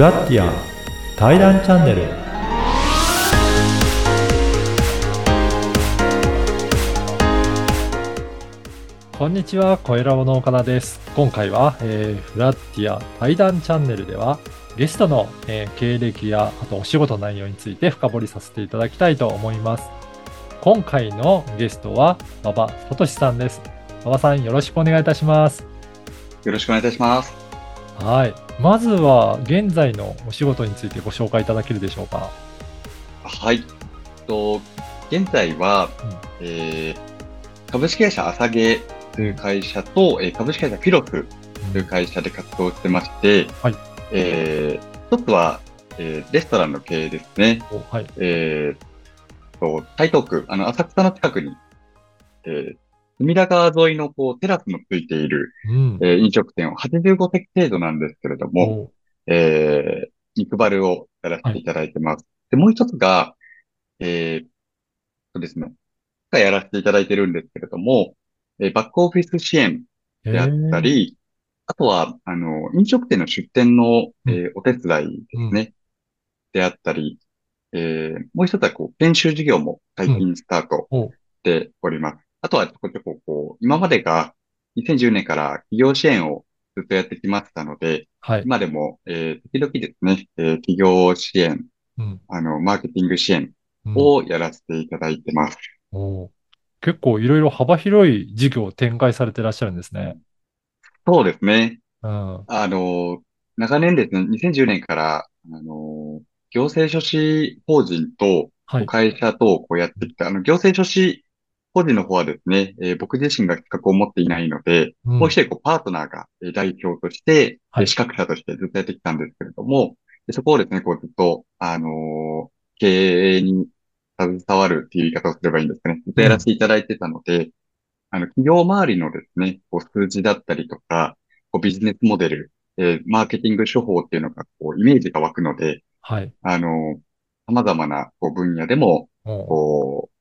ラッティア対談チャンネルこんにちは、小ラボの岡田です。今回は、えーフラッティア対談チャンネルでは、ゲストの、えー経歴や、あとお仕事内容について深掘りさせていただきたいと思います。今回のゲストは、馬場聡さんです。馬場さん、よろしくお願いいたします。よろしくお願いいたします。はい。まずは、現在のお仕事についてご紹介いただけるでしょうか。はい。と現在は、えー株式会社朝毛という会社と、えー株式会社フィロフという会社で活動してまして、はいえー一つは、えーレストランの経営ですね。おはい。えーと台東区、あの、浅草の近くに、えー隅田川沿いのこうテラスのついている、うん。えー飲食店を85席程度なんですけれども、おえー、肉バルをやらせていただいてます。で、もう一つが、えー、そうですね。がやらせていただいてるんですけれども、えーバックオフィス支援であったり、あとは、あの、飲食店の出店の、えーお手伝いですね。であったり、えーもう一つは、こう、研修事業も最近スタートおしております。あとは、ちょこちょこ、こう、今までが2010年から企業支援をずっとやってきましたので、はい。今でも、えー時々ですね、えー企業支援、うん。あの、マーケティング支援うんをやらせていただいてます。おー結構いろいろ幅広い事業を展開されてらっしゃるんですね。そうですね。うん。あの、長年ですね、2010年から、あの、行政書士法人とはい。会社とこうやってきた、あの、行政書士法人の方はですね、えー僕自身が企画を持っていないので、うんもう一人こうパートナーがえー代表として、はいえー資格者としてずっとやってきたんですけれども、でそこをですね、こうずっと、あのー経営に携わるっていう言い方をすればいいんですかね。ずっとやらせていただいてたので、あの、企業周りのですね、こう数字だったりとか、こうビジネスモデル、えーマーケティング手法っていうのが、こう、イメージが湧くので、はい。あのー様々なこう分野でも、こう、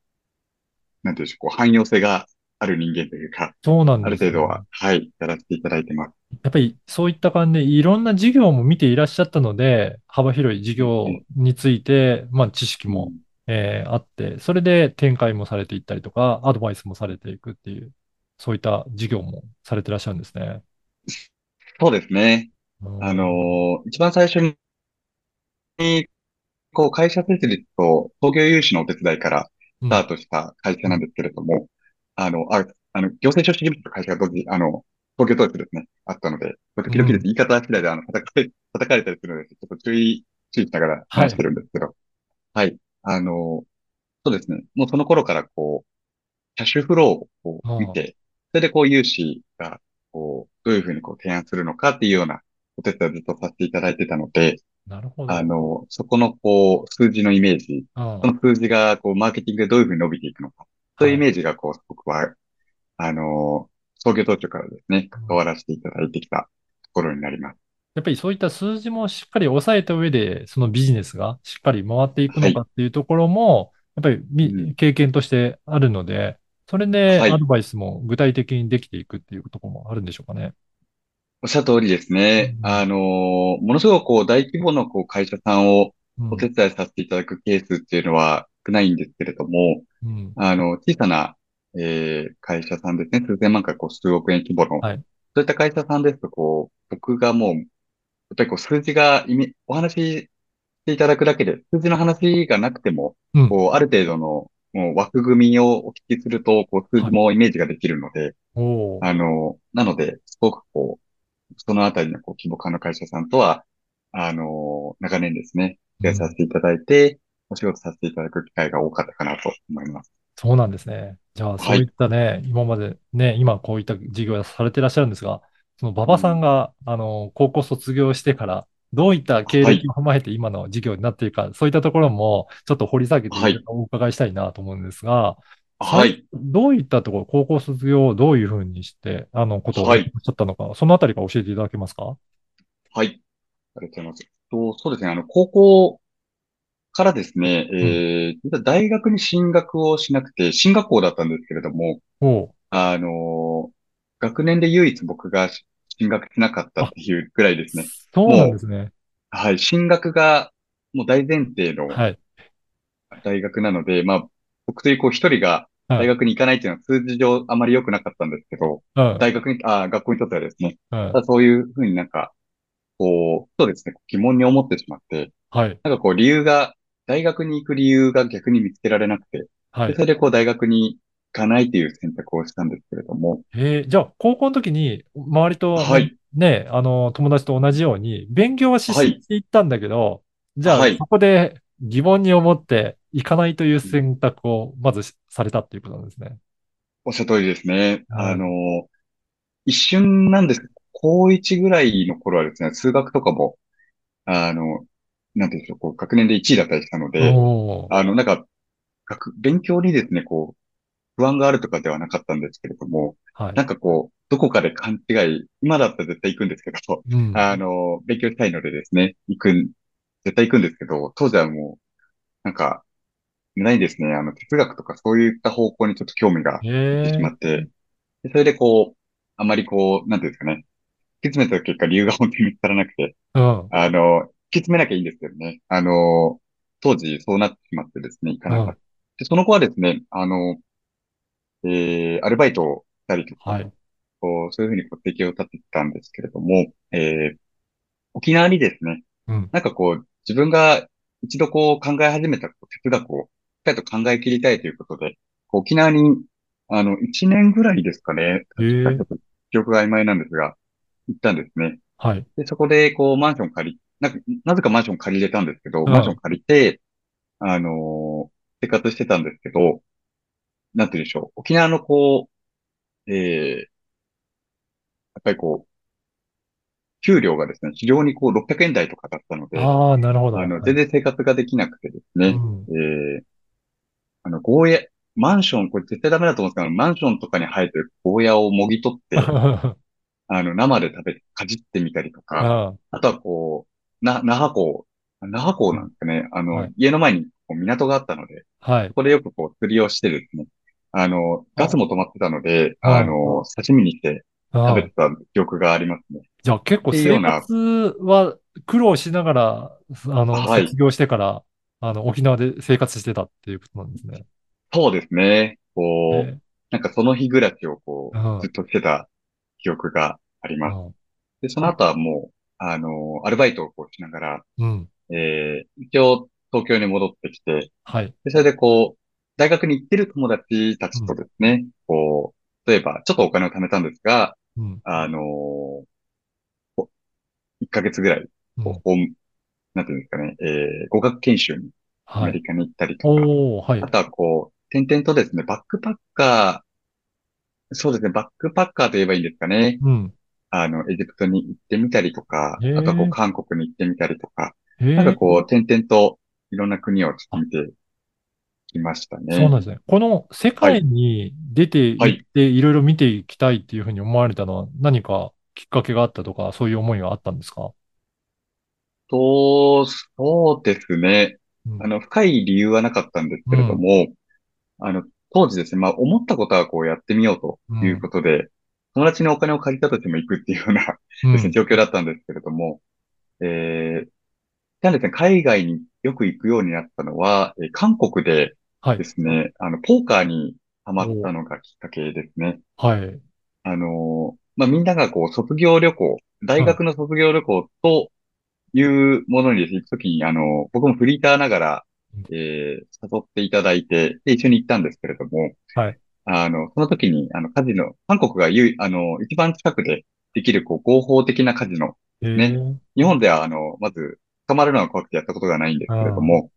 なんていうんでしょう、こう、汎用性がある人間というか、そうなんあですねる程度は、はい、やらせていただいてます。やっぱりそういった感じでいろんな事業も見ていらっしゃったので、幅広い事業について、まあ知識も、えーあって、それで展開もされていったりとか、アドバイスもされていくっていう、そういった事業もされてらっしゃるんですね。そうですね。うんあのー一番最初に、こう、会社設立と創業融資のお手伝いからスタートした会社なんですけれども、あの、あ、あの、行政書士事務所と会社が同時、あの、東京統一ですね、あったので、時々です、言い方次第で、あの、叩かれ、叩かれたりするので、ちょっと注意、注意しながら話してるんですけど、はい。あの、そうですね。もうその頃から、こう、キャッシュフローをこう見て、それでこう、融資が、こう、どういうふうにこう提案するのかっていうようなお手伝いをずっとさせていただいてたので、なるほど。あの、そこのこう、数字のイメージ、あその数字がこう、マーケティングでどういうふうに伸びていくのか、そういうイメージがこう、すごくは、あの、創業当初からですね、関わらせていただいてきたところになります。やっぱりそういった数字もしっかり抑えた上で、そのビジネスがしっかり回っていくのかっていうところも、やっぱり経験としてあるので、それではい。アドバイスも具体的にできていくっていうところもあるんでしょうかね。おっしゃる通りですね。うん。あの、ものすごくこう、大規模のこう、会社さんをうん。お手伝いさせていただくケースっていうのは少ないんですけれども、うん。あの、小さな、えー会社さんですね、数千万からこう数億円規模の、はい。そういった会社さんですと、こう、僕がもう、やっぱりこう、数字がイメ、お話ししていただくだけで、数字の話がなくても、うん。こう、ある程度の、もう枠組みをお聞きすると、こう、数字もイメージができるので、おー。あの、なので、すごくこう、そのあたりのこう規模感の会社さんとは、あの、長年ですね、付き合いさせていただいて、お仕事させていただく機会が多かったかなと思います。そうなんですね。じゃあ、そういったね、今までね、今こういった事業をされてらっしゃるんですが、その馬場さんが、あの、高校卒業してから、どういった経歴を踏まえて今の事業になっているか、そういったところもちょっと掘り下げてお伺いしたいなと思うんですが、はい。どういったところ、高校卒業をどういうふうにして、あの、ことをおっはいしゃったのか、そのあたりから教えていただけますか？はい。ありがとうございます。とそうですね、あの、高校からですね、えー、実は大学に進学をしなくて、進学校だったんですけれども、あの、学年で唯一僕が進学しなかったっていうぐらいですね。そうなんですね。はい、進学がもう大前提のはい。大学なので、まあ、僕というこう一人がはい。大学に行かないっていうのは数字上あまり良くなかったんですけど、うん。大学に、あ、学校にとってはですね、そういうふうになんか、こう、そうですね、疑問に思ってしまって、はい。なんかこう理由が、大学に行く理由が逆に見つけられなくて、で、はい。それでこう大学に行かないという選択をしたんですけれども、えー、じゃあ、高校の時に、周りとの、はい、ね、あの、友達と同じように、勉強はししはい、ていったんだけど、じゃあ、はい、そこで疑問に思っていかないという選択を、まずしされたっていうことなんですね。おっしゃる通りですね。あはい。の、一瞬なんです高一ぐらいの頃はですね、数学とかも、あの、なんていうんでしょう、こう、学年で1位だったりしたので。あの、なんか、学、勉強にですね、こう、不安があるとかではなかったんですけれども、はい。なんかこう、どこかで勘違い、今だったら絶対行くんですけど、うあん。の、勉強したいのでですね、行くん、絶対行くんですけど、当時はもう、なんか、ないですね、あの、哲学とかそういった方向にちょっと興味がいってしまええって、でそれでこう、あまりこう、なんていうんですかね、突き詰めた結果理由が本当に見つからなくて、うん。あの、突き詰めなきゃいいんですけどね。あの、当時そうなってしまってですね、行かうん。なかった。で、その後はですね、あの、えー、アルバイトをしたりとか、はい。こう、そういうふうにこう、適を立ててたんですけれども、えー、沖縄にですね、うん。なんかこう、自分が一度こう考え始めた哲学を、かりと考え切りたいということで、沖縄に、あの、一年ぐらいですかね、確かちょっとええ記憶が曖昧なんですが、行ったんですね。はい。で、そこで、こう、マンション借り、な、なぜかマンション借りれたんですけど、マンションうん。借りて、あのー生活してたんですけど、なんて言うんでしょう。沖縄のこう、えー、やっぱりこう、給料がですね、非常にこう、600円台とかだったので、ああ、なるほど。あの、はい。全然生活ができなくてですね、うん。えー、あの、ゴーヤ、マンション、これ絶対ダメだと思うんですけど、マンションとかに生えてるゴーヤをもぎ取って、あの、生で食べて、かじってみたりとか、ああとはこう、な、那覇港、那覇港うん。なんですかね、あの、はい。家の前にこう港があったので、はい。そこでよくこう釣りをしてですね、あの、ガスあ、も止まってたので、ああの、刺身にして食べあ、てた記憶がありますね。っじゃあ結構生活は苦労しながら、あの、はい、卒業してから、あの、沖縄で生活してたっていうことなんですね。そうですね。こう、えなんかその日暮らしをこう、ずっうん。としてた記憶があります。うん。で、その後はもう、あの、アルバイトをこうしながら、うん。えー、一応東京に戻ってきて、はい。で、それでこう、大学に行ってる友達たちとうん。ですね、こう、例えば、ちょっとお金を貯めたんですが、うん。あのーこ1ヶ月ぐらい、こう、うん。なんていうんですかね、えー、語学研修にアはい。メリカに行ったりとか、はい。あとはこう、点々とですね、バックパッカー、そうですね、バックパッカーと言えばいいんですかね。うん。あの、エジプトに行ってみたりとか、へあとはこう、え、韓国に行ってみたりとか、なんかこう、点々といろんな国をちょっとあ、見てきましたね。そうなんですね。この世はい。界に出てはい。行っていろいろ見ていきたいっていうふうに思われたのは何かきっかけがあったとか、そういう思いがあったんですか？と、そうですね。うん。あの、深い理由はなかったんですけれどうん。も、あの、当時ですね、まあ、思ったことはこうやってみようといううん。ことで、友達にお金を借りたとしても行くっていうようなですね、うん。状況だったんですけれども、えー、なんですね、海外によく行くようになったのは、えー韓国ではい。ですね、あの、ポーカーにハマったお、のがきっかけですね。はい。あのーまあ、みんながこう、卒業旅行、大うん。学の卒業旅行というものにですね行くときに、あの、僕もフリーターながら、えー誘っていただいて、で、一緒に行ったんですけれども、はい。あの、その時に、あの、カジノ、韓国がゆい、あの、一番近くでできる、こう、合法的なカジノね。え、日本では、あの、まず、捕まるのは怖くてやったことがないんですけれども、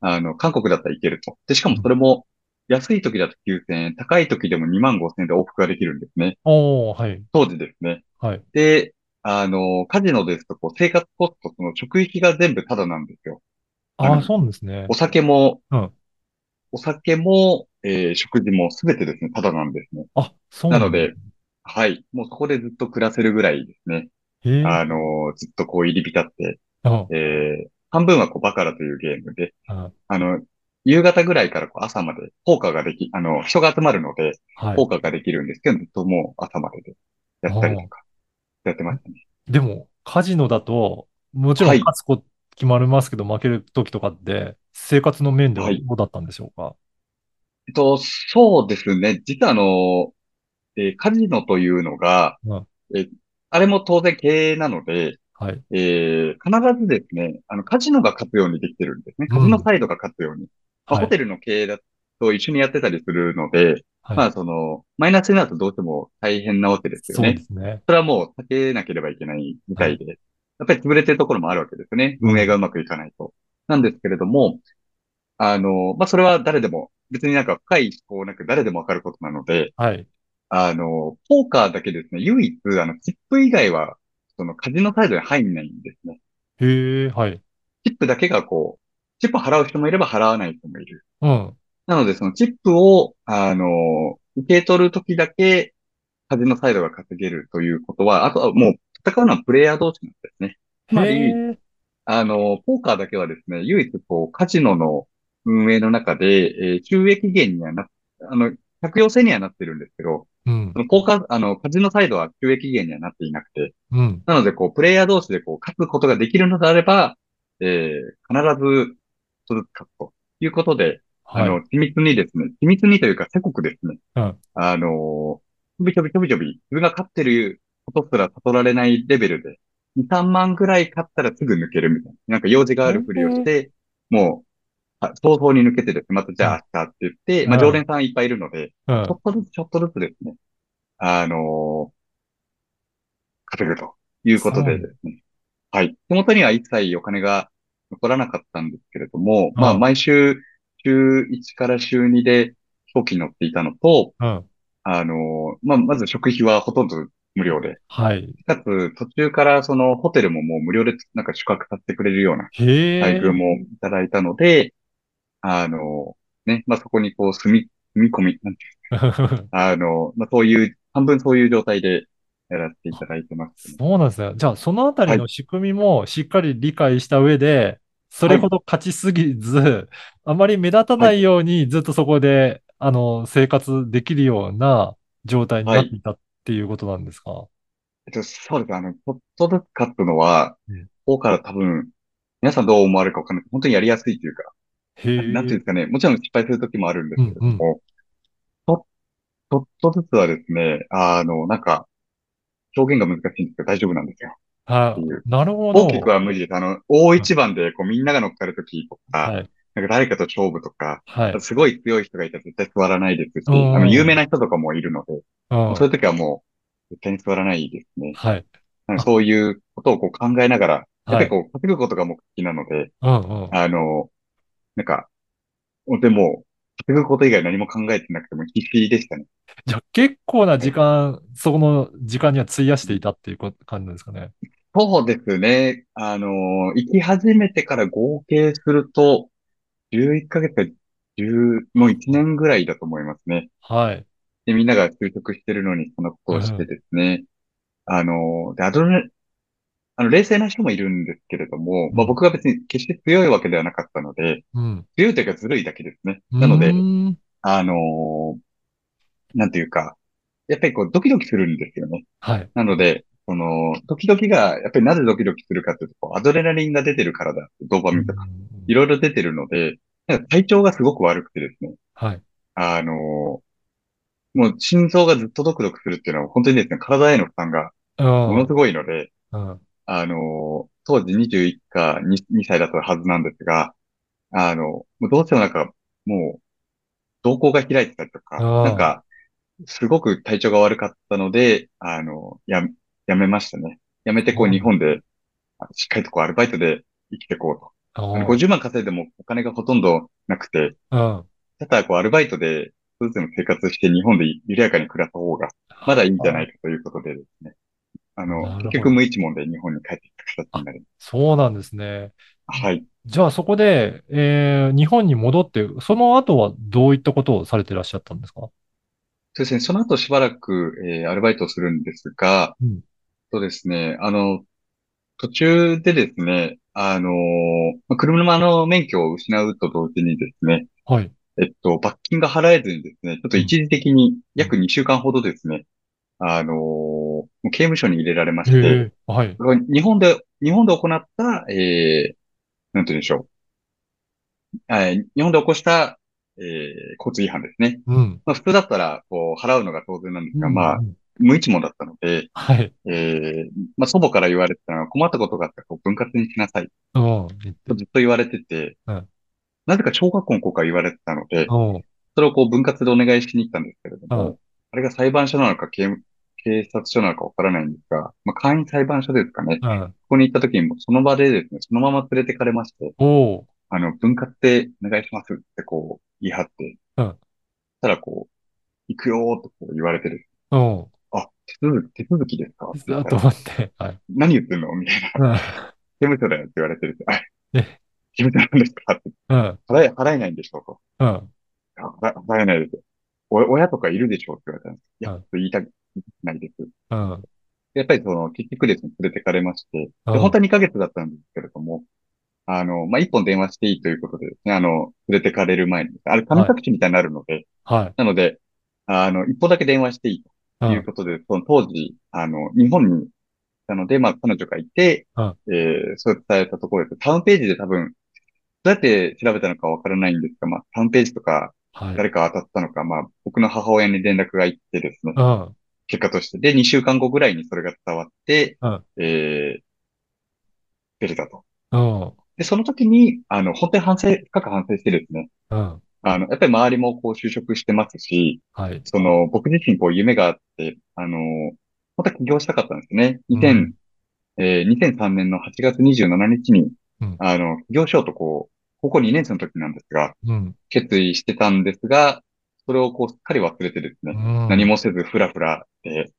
あの、韓国だったらいけると。で、しかもうん。それも、安い時だと9000円、高い時でも2万5000円で往復ができるんですね。おー、はい。当時ですね。はい。で、あの、カジノですと、こう、生活コスト、その食費が全部タダなんですよ。ああそうなんですね。お酒も、うん。お酒も、えー食事もすべてですね、タダなんですね。あ、そうなので、はい。もうそこでずっと暮らせるぐらいですね。あのーずっとこう入り浸って、うん。えー半分はこうバカラというゲームで、ああの、夕方ぐらいからこう朝まで、ポーカーができ、あの、人が集まるので、はい。ポーカーができるんですけど、ずっともう朝まででやったりと。か、やってましたね。でも、カジノだと、もちろはい。ん勝つこ決まりますけど、負ける時とかって、生活の面でははい。どうだったんでしょうか？えっと、そうですね。実はあの、えーカジノというのが、うん。えーあれも当然経営なので、はい。えー必ずですね、あの、カジノが勝つようにできてるんですね。カジノうん。サイドが勝つように。まあ、はい。ホテルの経営だと一緒にやってたりするので、はい。まあ、その、マイナスになるとどうしても大変なわけですよそうでね。すね。それはもう避けなければいけないみたはい。いで。やっぱり潰れてるところもあるわけですよね。うん。運営がうまくいかないと。なんですけれども、あの、まあ、それは誰でも、別になんか深い思考なく誰でもわかることなので、はい。あの、ポーカーだけですね、唯一、あの、チップ以外は、そのカジノサイドに入んないんですね。へえ、はい。チップだけがこう、チップ払う人もいれば払わない人もいる。うん。なので、そのチップを、あの、受け取るときだけ、カジノサイドが稼げるということは、あとはもう、戦うのはプレイヤー同士なんですね。つへまり、え、あの、ポーカーだけはですね、唯一こう、カジノの運営の中で、えー収益源にはな、あの、借用性にはなってるんですけど、うん。そのポーカー、あの、カジノサイドは収益源にはなっていなくて、うん。なので、こう、プレイヤー同士でこう、勝つことができるのであれば、えー、必ず、続く勝つということで、あはい。の、緻密にですね、緻密にというか、せこくですね、うん。あのちょびちょびちょびちょび、自分が勝ってることすら悟られないレベルで、2、3万ぐらい勝ったらすぐ抜けるみたいな。なんか用事がへあるふりをしえ、て、もう、あ早々に抜けてですね、またじうん。ゃあ明日って言って、まあ常うん。連さんいっぱいいるので、うん。ちょっとずつちょっとずつですね、あの稼ぐということ。でですね。はい。手元には一切お金が残らなかったんですけれども、まあうん。毎週、週1から週2で飛行機に乗っていたのと、うん。あのまあまず食費はほとんど無料で、はい。かつ、途中からそのホテルももう無料でなんか宿泊させてくれるような待遇もいただいたので、あの、ね、まあ、そこにこう住み、住み込み、なんていう あの、まあ、そういう、半分そういう状態でやらせていただいてますね。そうなんですね。じゃあ、そのあたりはい、の仕組みもしっかり理解した上で、それはい、ほど勝ちすぎず、あまり目立たはい、ないようにずっとそこで、あの、生活できるような状態にはい。なっていたっていうことなんですか？えっと、そうです。あの、ちょっとずつ勝つのは、うんから多分、皆さんどう思われるかわかんない。本当にやりやすいというか、へな、なんていうんえ、ですかね。もちろん失敗する時もあるんですけうんうん。れども、ちょ、ちょっとずつはですね、あの、なんか、表現が難しいんですけど大丈夫なんですよ。はい。なるほ大きくど。は無理です。あの、大うん一番で、こう、みんなが乗っかるときとか、はい。なんか誰かと勝負とか、はい。すごい強い人がいたら絶対座らないですうし、あの、有名ん。な人とかもいるので、うん。そういう時はもう、絶対に座らないですね。はい。なんかあ、そういうことをこう考えながら、やっぱはい。りこう、稼ぐことが目的なので、うんうん。あの、なんか、でも、稼ぐこと以外何も考えてなくても必死でしたね。じゃあ、結構なはい。時間、そこの時間には費やしていたっていうこ感じなんですかね。そうですね。あの、行き始めてから合計すると、11ヶ月か10、もう1年ぐらいだと思いますね。はい。で、みんなが就職してるのにそんなことをしてうん。ですね。あの、で、アドレナ、あの、冷静な人もいるんですけれども、まあうん。僕が別に決して強いわけではなかったので、うん。強いというかずるいだけですね。なので、ん。あのなんていうか、やっぱりこうドキドキするんですよね。はい。なので、その、ドキドキが、やっぱりなぜドキドキするかというと、アドレナリンが出てるからだ、ドーパうミンとか、いん。ろいろ出てるので、体調がすごく悪くてですね、はい。あのもう心臓がずっとドクドクするっていうのは本当にですね、体への負担がうん。ものすごいので、うん。あの、当時21か 2, 2歳だったはずなんですが、あの、もうどうしてもなんか、もう、瞳孔が開いてたりとか、なんうん。か、すごく体調が悪かったので、あの、や、やめましたね。やめてこう日本で、あしっかりとこうアルバイトで生きていこうと。あの、あ50万稼いでもお金がほとんどなくて、あ。ただこうアルバイトで、一つでも生活して日本で緩やかに暮らした方が、まだいいんじゃないかということでですね。あうん。の。結局無一文で日本に帰ってきた形にあ、なります。そうなんですね。はい。じゃあそこで、えー日本に戻って、その後はどういったことをされていらっしゃったんですか？そうですね。その後しばらく、えーアルバイトをするんですが、うん。そうですね。あの、途中でですね、あの車の免許を失うと同時にですね、はい。えっと、罰金が払えずにですね、ちょっとうん。一時的にうん。約2週間ほどですね、あのー刑務所に入れられまして、はい。日本で日本で行った、えー、なんて言うんでしょう。はい、日本で起こした、えー、交通違反ですね。うん。まあ、普通だったら、こう、払うのが当然なんですが、うん、まあ、うん。無一文だったので、はい。えー、まあ、祖母から言われてたのは、困ったことがあったら、こう、分割にしなさい。とずっと言われてて、うん。なぜか小学校の子から言われてたので、うん。それをこう分割でお願いしに行ったんですけれどうん。も、あれが裁判所なのか警警察署なのかわからないんですが、まあ、簡易裁判所ですかね。うん。ここに行った時にもその場でですね、そのまま連れてかれまして、おー。あの、分割でお願いしますってこう言い張って、うん。たらこう、行くよーとこう言われてる。うん。あ、手続き、手続きですか？って言っだとたら、思って。はい。何言ってんの？みたいな。うん。刑務所だよって言われてる。あ、え、刑務所なんですか？って。うん。払え、払えないんでしょうと。うん。あ払払えないです。お、親とかいるでしょう？って言われたんです。いや、うん。と言いたくないです。うん。やっぱりその、結局ですね、連れてかれまして、で、本うん。当は2ヶ月だったんですけれども、あの、まあ、一本電話していいということでですね、あの、連れてかれる前に、あれ、神はい。隠しみたいになるので、はい。なので、あの、一本だけ電話していいうん。ということで、その当時、あの、日本にいたので、まあ、彼女がいて、うん。えー、そう伝えたところです。タウンページで多分、どうやって調べたのかわからないんですが、まあ、タウンページとか、はい。誰か当たったのか、まあ、僕の母親に連絡が行ってですね、うん。結果として。で、2週間後ぐらいにそれが伝わって、うん。えー、出れたと。うん。で、その時に、あの、本当に反省、深く反省してですね、うん。あの、やっぱり周りもこう就職してますし、はい。その、僕自身こう夢があって、あの、本当は起業したかったんですよね。2000、うん。えー、2003年の8月27日に、うん。あの、起業しようとこう、高校2年生の時なんですが、うん。決意してたんですが、それをこう、すっかり忘れてですうね、何ん。もせずふらふら、えー好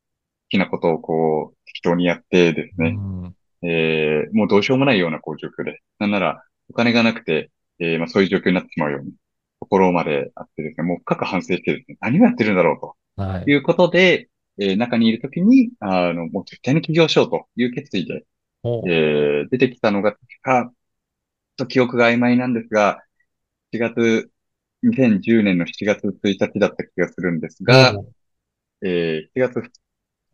きなことをこう、適当にやってですうね、ん。えーもうどうしようもないようなこう状況で、なんならお金がなくて、えーまあそういう状況になってしまうようなところまであってですね、もう深く反省してですね、何をやってるんだろうはい。ということで、えー中にいるときに、あの、もう絶対に起業しようという決意で、お、えー出てきたのが、確と記憶が曖昧なんですが、4月、2010年の7月1日だった気がするんですが、お、えー7月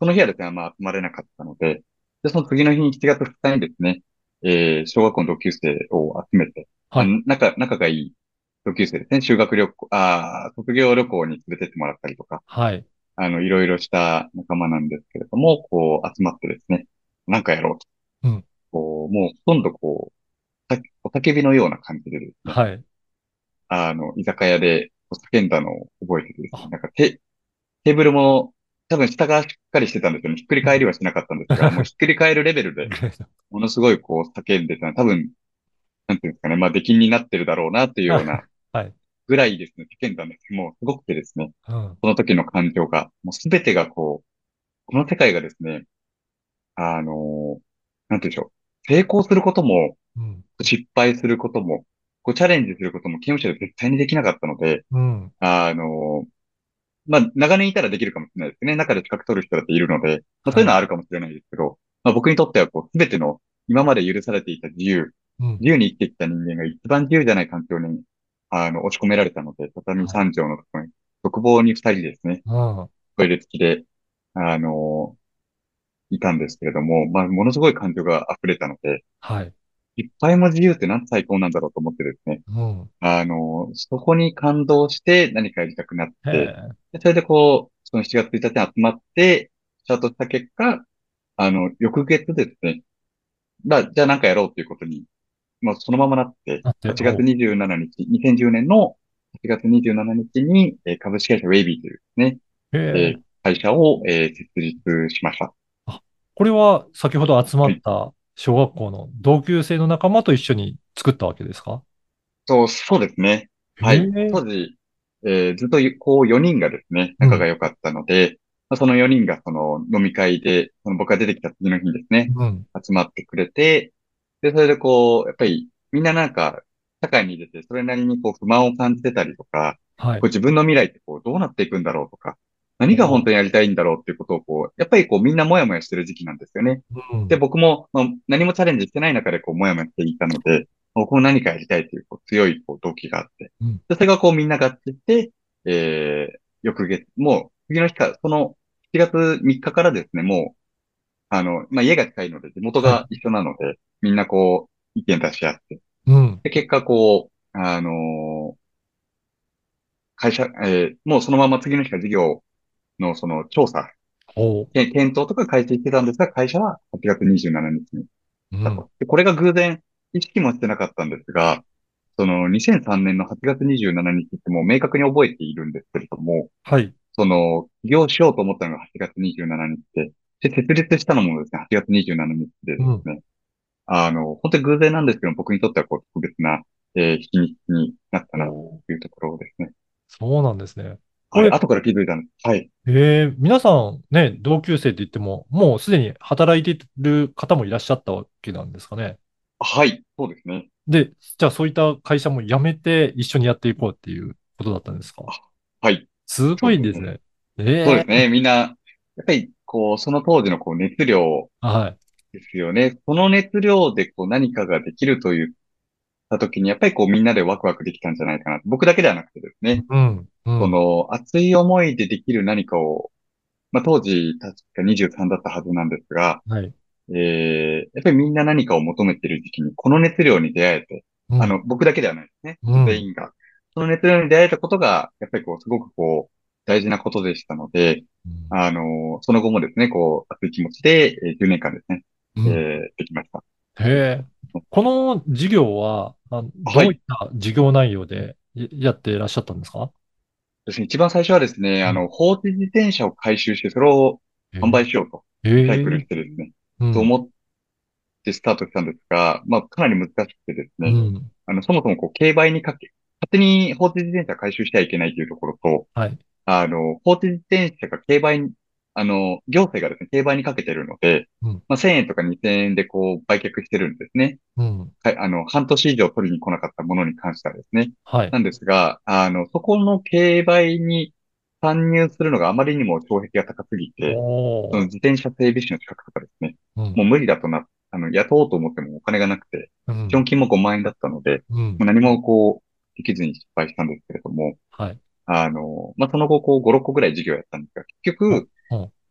その日はですね、まあ集まれなかったので、で、その次の日に7月2日にですね、えー小学校の同級生を集めて、あ、はい。仲、仲がいい同級生ですね、修学旅行、あー、卒業旅行に連れてってもらったりとか、はい。あの、いろいろした仲間なんですけれども、こう、集まってですね、なんかやろうと。うん。こう、もうほとんどこう、たお叫びのような感じでですね、はい。あの、居酒屋で叫んだのを覚えててですね、あ、なんかテ、テーブルも多分下がしっかりしてたんですよね。ひっくり返りはしなかったんですが、もうひっくり返るレベルで、ものすごいこう叫んでた多分、なんていうんですかね、まあ出禁になってるだろうなっていうような はい。ぐらいですね、叫んだんですけどもうすごくてですね、うん。その時の感情が、もうすべてがこう、この世界がですね、あのなんていうんでしょう。成功することも、うん。失敗することも、こうチャレンジすることも刑務所で絶対にできなかったので、うん。あのまあ、長年いたらできるかもしれないですね。中で資格取る人だっているので、まあ、そういうのはい。はあるかもしれないですけど、まあ、僕にとってはこう、すべての今まで許されていた自由、うん。自由に生きてきた人間が一番自由じゃない環境に、あの、押し込められたので、畳はい。三畳のところに、独房に二人ですね、うん。トイレ付きで、あのいたんですけれども、まあ、ものすごい感情が溢れたので、はい。いっぱいも自由ってなんて最高なんだろうと思ってですね、うん。あの、そこに感動して何かやりたくなって。でそれでこう、その7月1日に集まって、スタートした結果、あの、翌月ですね、まあ、じゃあなんかやろうということに、まあ、そのままなって、だって、8月お、27日、2010年の8月27日に、えー株式会社ウェイビーというですね、へえーえ。会社を、えー設立しました。あ、これは先ほど集まはい。小学校の同級生の仲間と一緒に作ったわけですか？そう、そうですね。へはい。え。当時、えーずっとこう4人がですね、うん。仲が良かったので、まあ、その4人がその飲み会で、その僕が出てきた次の日にですね、うん。集まってくれて、で、それでこう、やっぱりみんななんか、社会に出てそれなりにこう不満を感じてたりとか、はい。こう自分の未来ってこうどうなっていくんだろうとか、何が本お、当にやりたいんだろうっていうことをこう、やっぱりこうみんなもやもやしてる時期なんですよね。で、うん。僕も、まあ、何もチャレンジしてない中でこうもやもやしていたので、僕も何かやりたいというこう強いこう動機があって、うん。で、それがこうみんな合致して、えー、翌月、もう次の日から、その7月3日かからですね、もうあの、まあ、家が近いので、地元はい。が一緒なので、みんなこう、意見出し合って、うん。で、結果こう、あのー会社、えーもうそのまま次の日から事業のその調査、検討とか開始してたんですが、会社は8月27日にうん。これが偶然、意識もしてなかったんですが、その2003年の8月27日ってもう明確に覚えているんですけれども、はい。その、起業しようと思ったのが8月27日で、で、設立したのもですね、8月27日ででうん。すね、あの、本当に偶然なんですけど、僕にとってはこう特別な、えー日にちになったな。というところですね。そうなんですね。こはい、れ、後から気づいたんです。はい。えー、皆さんね、同級生って言っても、もうすでに働いている方もいらっしゃったわけなんですかね？はい、そうですね。で、じゃあそういった会社も辞めて一緒にやっていこうっていうことだったんですか？あ、はい、すそうですね。ごいですね。ええそうですね。みんな、やっぱり、こう、その当時のこう熱量はい。ですよね。その熱量でこう何かができると言った時に、やっぱりこうみんなでワクワクできたんじゃないかな。僕だけではなくてですね。うん、うん。その熱い思いでできる何かを、まあ当時確か23だったはずなんですが、はい。えー、やっぱりみんな何かを求めている時期にこの熱量に出会えて、うん、あの、僕だけではないですね。うん。全員が。その熱量に出会えたことが、やっぱりこう、すごくこう、大事なことでしたので、うんあの、その後もですね、こう、熱い気持ちで、えー10年間ですね、えうんー、できました。へえ。この事業は、あはい。どういった事業内容でややっていらっしゃったんですか？ですね、一番最初はですね、うんあの、放置自転車を回収して、それを販え売しようと、えリサイクルええしてですね、うん、と思ってスタートしたんですが、まあ、かなり難しくてですね、うん。あの、そもそもこう、競売にかけ、勝手に放置自転車回収してはいけないというところと、はい。あの、放置自転車が競売に、あの、行政がですね、競売にかけているので、うん、まあ、1000円とか2000円でこう、売却してるんですね。うん。はい、あの、半年以上取りに来なかったものに関してはですね。はい。なんですが、あの、そこの競売に参入するのがあまりにも障壁が高すぎて、その。自転車整備士の資格とかですね、うん、もう無理だとな、あの、雇おうと思ってもお金がなくて、うん、基本金も5万円だったので、うん。もう何もこう、できずに失敗したんですけれども、はい。あの、まあ、その後、こう、5、6個ぐらい事業やったんですが、結お、局、お、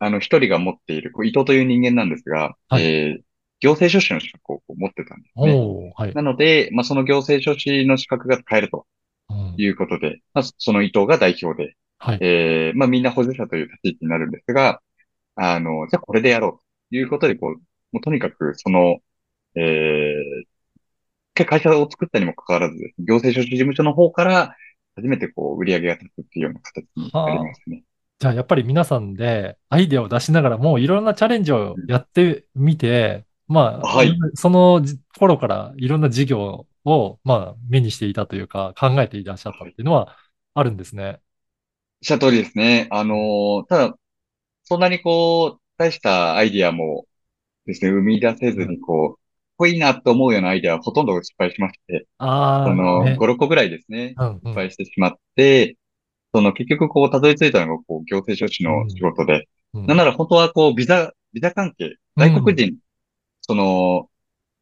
あの、一人が持っている、こう伊藤という人間なんですが、はい。えー、行政書士の資格を持ってたんですね。はい。なので、まあ、その行政書士の資格が使えるとうん、いうことで、まあ、その伊藤が代表で、はい。えー、まあ、みんな補助者という立ち位置になるんですが、あの、じゃあこれでやろうということで、こう、もうとにかく、その、えー、会社を作ったにもかかわらず行政書士事務所の方から初めてこう、売り上げが立つっていうような形になりはあ。ますね。じゃあ、やっぱり皆さんでアイデアを出しながらもういろんなチャレンジをうんやってみて、まあ、はい。そのじ頃からいろんな事業を、まあ、目にしていたというか、考えていらっしゃったっはい。ていうのはあるんですね。おっしゃる通りですね。あのーただ、そんなにこう、大したアイディアもですね、生み出せずに、うん。こう、こいいなと思うようなアイディアはほとんど失敗しまして、そああ、の、ね。5、6個ぐらいですね、うん、う失ん、敗してしまって、その、結局こう、たどり着いたのが、こう、行政書士の仕うん、事で、うん、なんなら本当はこう、ビザ、ビザ関係、うん。外国人、その、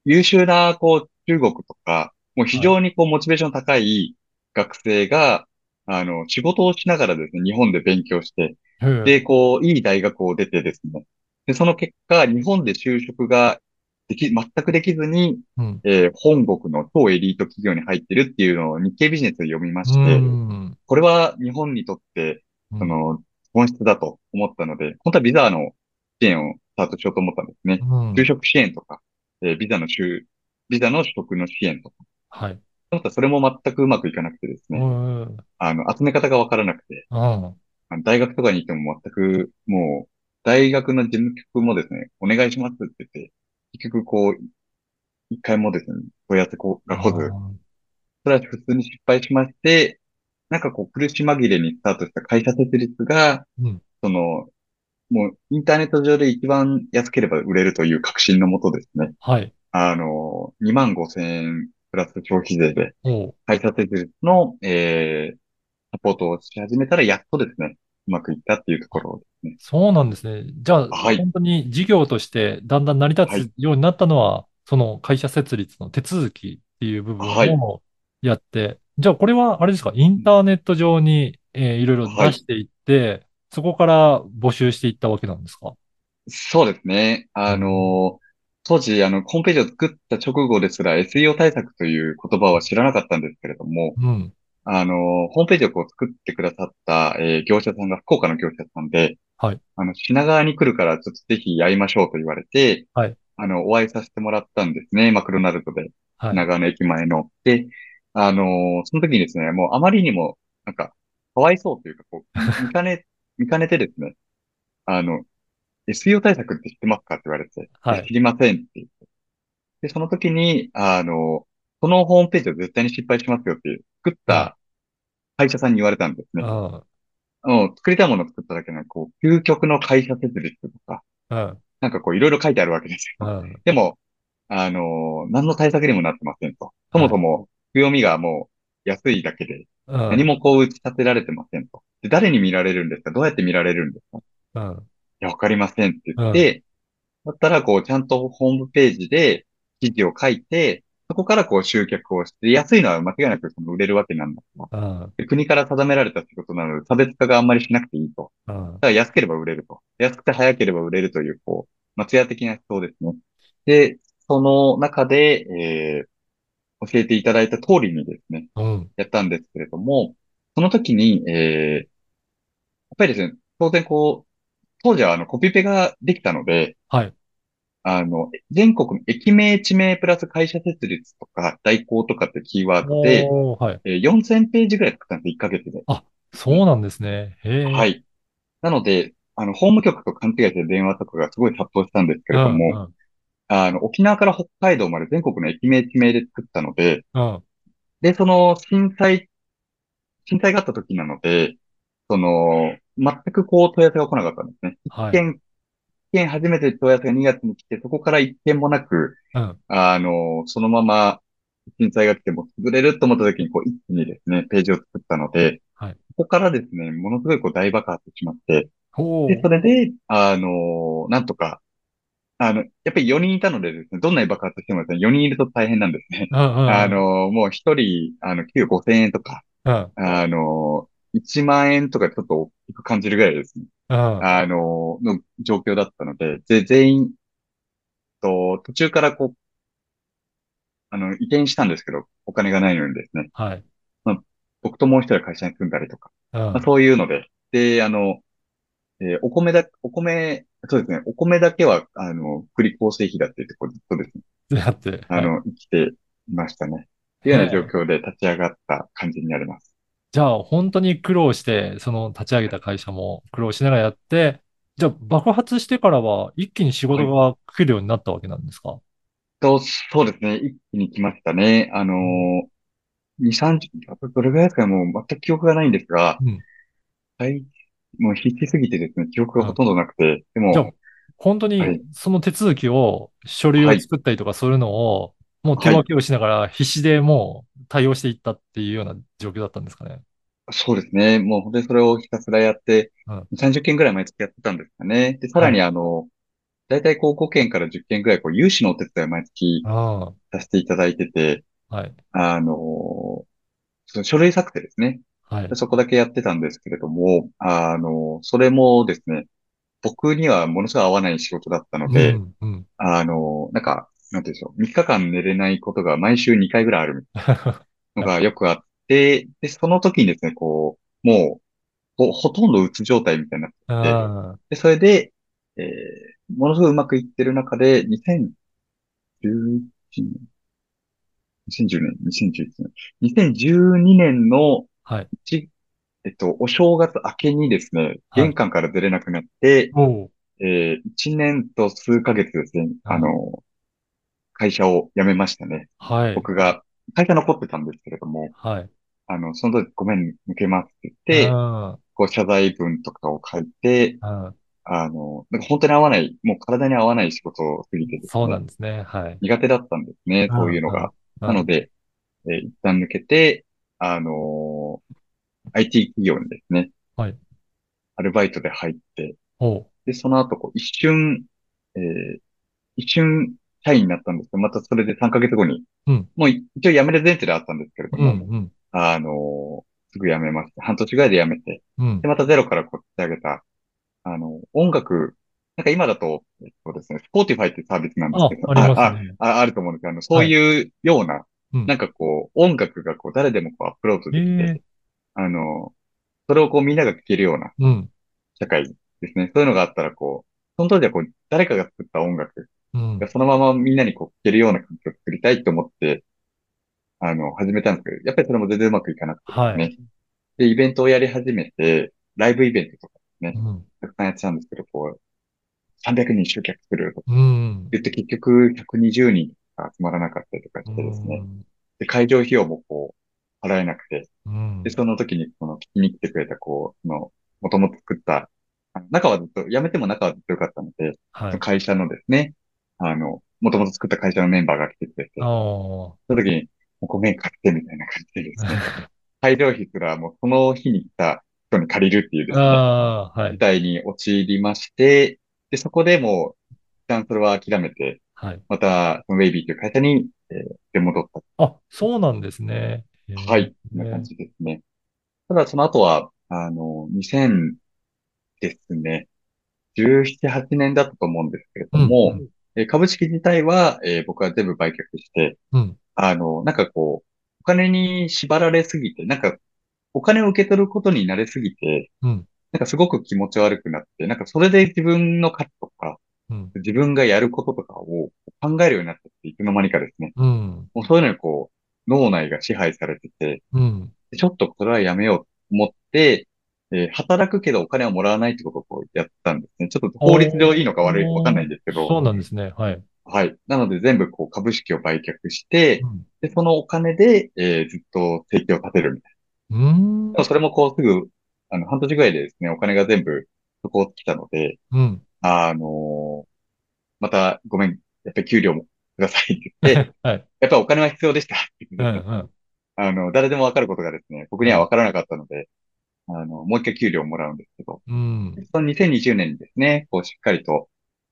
優秀な、こう、中国とか、もう非はい。常にこう、モチベーション高い学生が、あの、仕事をしながらですね、日本で勉強して。で、こう、いい大学を出てですね、で、その結果、日本で就職ができ、全くできずに、うん、えー本国の超エリート企業に入ってるっていうのを日経ビジネスで読みまうして、ん、これは日本にとって、うん、その、本質だと思ったので、本当はビザの支援をスタートしようと思ったんですね。うん。就職支援とか、えービザの就、ビザの取得の支援とか。はい。思ったらそれも全くうまくいかなくてですうね、ん、あの、集め方がわからなくて、大学とかに行っても全く、もう、大学の事務局もですね、お願いしますって言って、結局こう、一回もですね、問い合わせこうが来ず、それは普通に失敗しまして、なんかこう苦し紛れにスタートした会社設立が、うん。その、もうインターネット上で一番安ければ売れるという確信のもとですね、はい。あの、2万5千円プラス消費税で。会社設立の、えー、サポートをし始めたらやっとですね、うまくいったっていうところですね。そうなんですね。じゃあ、はい、本当に事業としてだんだん成りはい、立つようになったのは、その会社設立の手続きっていう部分はい、をやって、じゃあこれはあれですか、インターネット上に、えーいろいろはい。出していって、そこから募集していったわけなんですか？そうですね。あうん。の、当時、あの、ホームページを作った直後ですら SEO 対策という言葉は知らなかったんですけれども、うん。あの、ホームページをこう作ってくださった、えー業者さんが福岡の業者さんで、はい。あの、品川に来るからちょっとぜひ会いましょうと言われて、はい。あの、お会いさせてもらったんですね。マクドナルドで。はい。品川の駅前の。で、あのその時にですね、もうあまりにも、なんか、かわいそうというか、こう、見 見かね、見かねてですね、あの、SEO 対策って知ってますかって言われて、はい。知りませんって言って。で、その時に、あの、このホームページは絶対に失敗しますよっていう、作っはい。た会社さんに言われたんですね。うん。あの、作りたいものを作っただけなこう、究極の会社設立とか、うん。なんかこう、いろいろ書いてあるわけですよ。うん。でも、あの、何の対策にもなってませんと。そもはい。そも、強みがもう安いだけで、うん。何もこう打ち立てられてませんと。で、誰に見られるんですか？どうやって見られるんですか？いうん。や、わかりませんって言っうん。て、だったら、こう、ちゃんとホームページで記事を書いて、そこからこう集客をして、安いのは間違いなくその売れるわけなんだから。うん。で国から定められた仕事なので、差別化があんまりしなくていいと。うん。だから安ければ売れると。安くて早ければ売れるという、こう、松屋的な思想ですね。で、その中で、えー教えていただいた通りにですね、うん。やったんですけれども、その時に、えー、やっぱりですね、当然こう、当時はあのコピペができたので、はい。あの、全国の駅名、地名プラス会社設立とか代行とかってキーワードで、はい。えー4000ページぐらい作ったんです、1ヶ月で。あ、そうなんですね。はい。なので、あの、法務局と勘違いして電話とかがすごい殺到したんですけうん。れども、うん。あの、沖縄から北海道まで全国の駅名、地名で作ったので、うん。で、その震災、震災があった時なので、その、全くこう問い合わせが来なかったんですね。一はい。件、一件初めて問い合わせが2月に来て、そこから一件もなく、うん。あの、そのまま震災が来ても潰れると思った時に、こう、一気にですね、ページを作ったので、はい。ここからですね、ものすごいこう大爆発しまって、で。それで、あの、なんとか、あの、やっぱり4人いたのでですね、どんなに爆発してもですね、4人いると大変なんですね。あの、もう1人、あの、給与5000円とか、うん。あの、1万円とかちょっと大きく感じるぐらいですね。うん。あの、の状況だったので、で、全員と、途中からこう、あの、移転したんですけど、お金がないのにですね、はい。まあ、僕ともう一人は会社に住んだりとか、まあ、うん。そういうので、で、あの、えーお米だ、お米、そうですね、お米だけは、あの、福利厚生費だって言って、こうずっとですね、であって、はい。あの、生きていましたね。っていうような状。況で立ち上がった感じになります。じゃあ、本当に苦労して、その立ち上げた会社も苦労しながらやって、じゃあ、爆発してからは一気に仕はい。事が来るようになったわけなんですか？と、そうですね、一気に来ましたね。あのうんー、2、30、どれぐらいですかね、もう全く記憶がないんですが、うん。はい、もう必死すぎてですね、記憶がうん。ほとんどなくて、でも、本当にはい、その手続きを、書類はい、を作ったりとかそういうのを、もう手はい、分けをしながら必死でもう対応していったっていうような状況だったんですかね。そうですね。もう本当にそれをひたすらやって、うん。30件ぐらい毎月やってたんですかね。で、さらはい。にあの、だいたいこう5件から10件ぐらいこう融資のお手伝いを毎月あさせていただいてて、あ、はい。あの、その書類作成ですね。はい。でそこだけやってたんですけれども、あの、それもですね、僕にはものすごい合わない仕事だったので、うん、うん。あの、なんか、なんていうんでしょう、3日間寝れないことが毎週2回ぐらいあるのがよくあって、で、その時にですね、こう、もう、ほ、ほとんどうつ状態みたいになってで、それで、えー、ものすごいうまくいってる中で、2011年、2010年、2011年、2012年のあ、はい。1、えっと、お正月明けにですね、はい。玄関から出れなくなって、おう。えー、1年と数ヶ月ですね、うん。あの、会社を辞めましたね。はい。僕が、会社残ってたんですけれども、はい。あの、その時ごめん、抜けますってう言って、ん。こう謝罪文とかを書いて、うん。あの、なんか本当に合わない、もう体に合わない仕事を過ぎてですそうなね、んですね。はい。苦手だったんですね、うん、そういうのが。なので、えー一旦抜けて、あのー IT 企業にですね、はい。アルバイトで入って。で、その後、こう、一瞬、えー一瞬、社員になったんですけど、またそれで3ヶ月後に、うん、もう一応辞める前提であったんですけれどうん、も、うん、あのーすぐ辞めまして、半年ぐらいで辞めて、うん。で、またゼロからこう立ち上げた、あの、音楽、なんか今だと、えっとですね、Spotify っていうサービスなんですあ、けど、ありますあ、ね。あ、あ、あると思うんですけど、あの、そうはい。いうような、うん。なんかこう、音楽がこう、誰でもこう、アップロードえできて、え、あの、それをこう、みんなが聴けるようなうん。社会ですね。そういうのがあったら、こう、その当時はこう、誰かが作った音楽うん。がそのままみんなにこう、聴けるような環境を作りたいと思って、あの、始めたんですけど、やっぱりそれも全然うまくいかなくてですはい。ね。で、イベントをやり始めて、ライブイベントとかですね、うん。たくさんやってたんですけど、こう、300人集客するとかうん。言って結局120人しか集まらなかったりとかうしてですね。ん。で、会場費用もこう、払えなくて、で、うん。その時に、この聞きに来てくれた、こう、その、もともと作った、あの仲はずっと、辞めても仲はずっと良かったので、はい。会社のですね、あの、もともと作った会社のメンバーが来てくれあて、あ。その時に、ごめん買ってみたいな感じでですね、会場費すらもうその日に来た人に借りるっていうですね、ああ、は事い。態に陥りまして、で、そこでもう、一旦それは諦めて、はい。また、ウェイビーという会社に、えー、出戻った。あ、そうなんですね。えはい。こんな感え、じですね。ただ、その後は、あの、2000ですね、17、8年だったと思うんですけれども、ん、えー株式自体は、えー僕は全部売却して、うん、あの、なんかこう、お金に縛られすぎて、なんかお金を受け取ることに慣れすぎて、うん、なんかすごく気持ち悪くなって、なんかそれで自分の価値とか、うん、自分がやることとかを考えるようになってって、いつの間にかですね。うん、もうそういうのにこう、脳内が支配されてて、うん。ちょっとこれはやめようと思って、えー働くけどお金はもらわないってことをこうやったんですね。ちょっと法律お上いいのか悪い、わかんないー、んですけど、そうなんですね。はい。はい。なので全部こう株式を売却して、うん、で、そのお金で、えーずっと生計を立てるみたいな。でもん、それもこうすぐ、あの、半年ぐらいでですね、お金が全部底をつきたので、うん。あのーまたごめん、やっぱり給料もくださいって言って、はい。やっぱりお金は必要でしたって言っうん、うん、あの、誰でもわかることがですね、僕うん、にはわからなかったので、あの、もう一回給料をもらうんですけど、うん。その2020年にですね、こうしっかりと、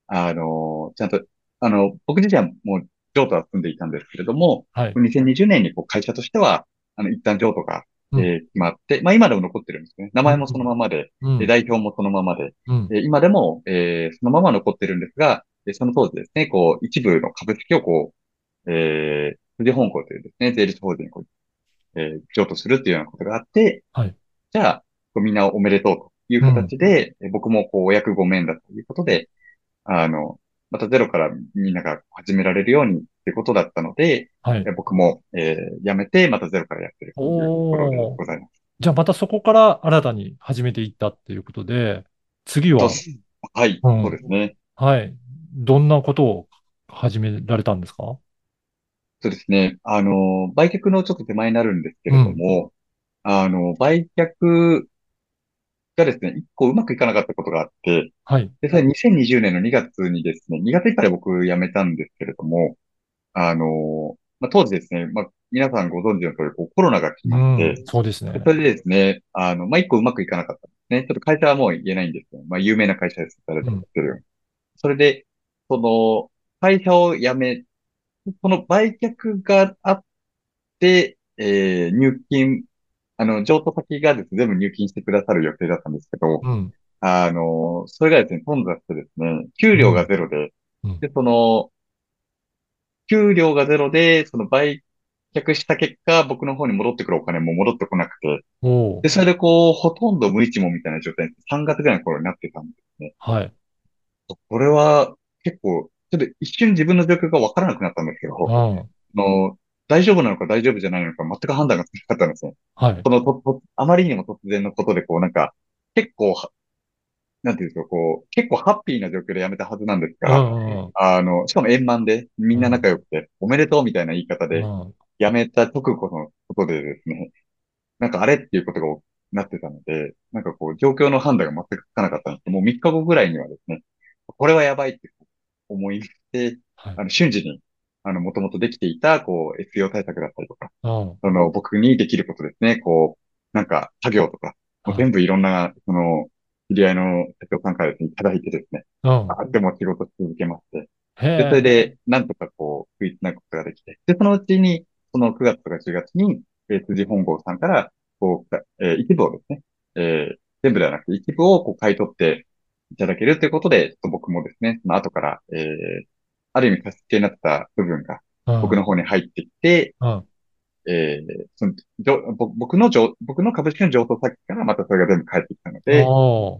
あの、ちゃんと、あの、僕自身はもう譲渡は済んでいたんですけれども、はい。2020年にこう会社としては、あの、一旦譲渡が、うん、えー決まって、まあ今でも残ってるんですね。名うん、前もそのままで、うん、えー代表もそのままで、うん。えー今でも、えーそのまま残ってるんですが、えーその当時ですね、こう、一部の株式をこう、えー、富士本校というですね、税理士法人にこう、えー譲渡するっていうようなことがあって、はい。じゃあ、みんなおめでとうといううん、形で、え僕もこうお役御免だということで、あの、またゼロからみんなが始められるようにってことだったので、はい。え僕も、えー辞めて、またゼロからやってるというところで。ございます。じゃあまたそこから新たに始めていったっていうことで、次と、は、はい、うん。そうですね。はい。どんなことを始められたんですか？そうですね。あの、売却のちょっと手前になるんですけれどうん。も、あの、売却がですね、一個うまくいかなかったことがあって、はい。で、それ2020年の2月にですね、2月いっぱいで僕辞めたんですけれども、あの、まあ、当時ですね、まあ、皆さんご存知の通り、こうコロナが来うん。まして、そうですでね。それでですね、あの、まあ、一個うまくいかなかったんですね。ちょっと会社はもう言えないんですけど、まあ、有名な会社です。誰でも知うん。ってるように。それで、その、会社を辞め、その売却があって、えー入金、あの、譲渡先がですね、全部入金してくださる予定だったんですけど、うん。あの、それがですね、頓挫してですね、給料がうん。ゼロで、うん。で、その、給料がゼロで、その売却した結果、僕の方に戻ってくるお金も戻ってこなくて。で、それでこう、ほとんど無一文みたいな状態に3月ぐらいの頃になってたんですね。はい。これは結構、ちょっと一瞬自分の状況がわからなくなったんですけど、うん。あの、大丈夫なのか大丈夫じゃないのか全く判断がつかなかったんですね。はい。このと、と、あまりにも突然のことで、こうなんか、結構は、なんていうんですか、こう、結構ハッピーな状況で辞めたはずなんですうが、ん。うん。あの、しかも円満で、みんな仲うん。良くて、おめでとうみたいな言い方で、うん。辞めた直後のことでですね、なんかあれっていうことがなってたので、なんかこう、状況の判断が全くつかなかったんですけど、もう3日後ぐらいにはですね、これはやばいって思いして、はい。あの、瞬時に、あの、もともとできていた、こう、SEO 対策だったりとか、うん。その、僕にできることですね、こう、なんか、作業とか、もうはい。全部いろんな、その、知り合いの社長さんからですね、いただいてですね、うん。あ、でも仕事し続けまして、で、それ。で、なんとかこう、食いつなぐことができて、で、そのうちに、その9月とか10月に、えー、辻本郷さんから、こう、えー一部をですね、えー全部ではなくて一部をこう買い取って、いただけるということで、ちょっと僕もですね、その後から、えー、ある意味貸し付けになった部分がうん。僕の方に入ってきて、うん。えー、その、僕の上、僕の株式の上等先からまたそれが全部返ってきたので。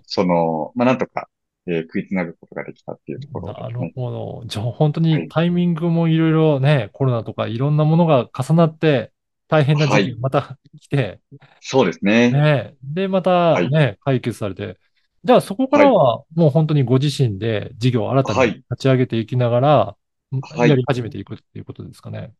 その、まあ、なんとか、えー、食いつなぐことができたっていうところでなる。ほど。じゃあ本当にはい。タイミングもいろいろね、コロナとかいろんなものが重なって大変な時期。また来て、そうですね。ね、で、またはい。ね、解決されて、じゃあそこかはい。らはもう本当にご自身で事業を新たにはい。立ち上げていきながら。やり始めていくっていうことですかね。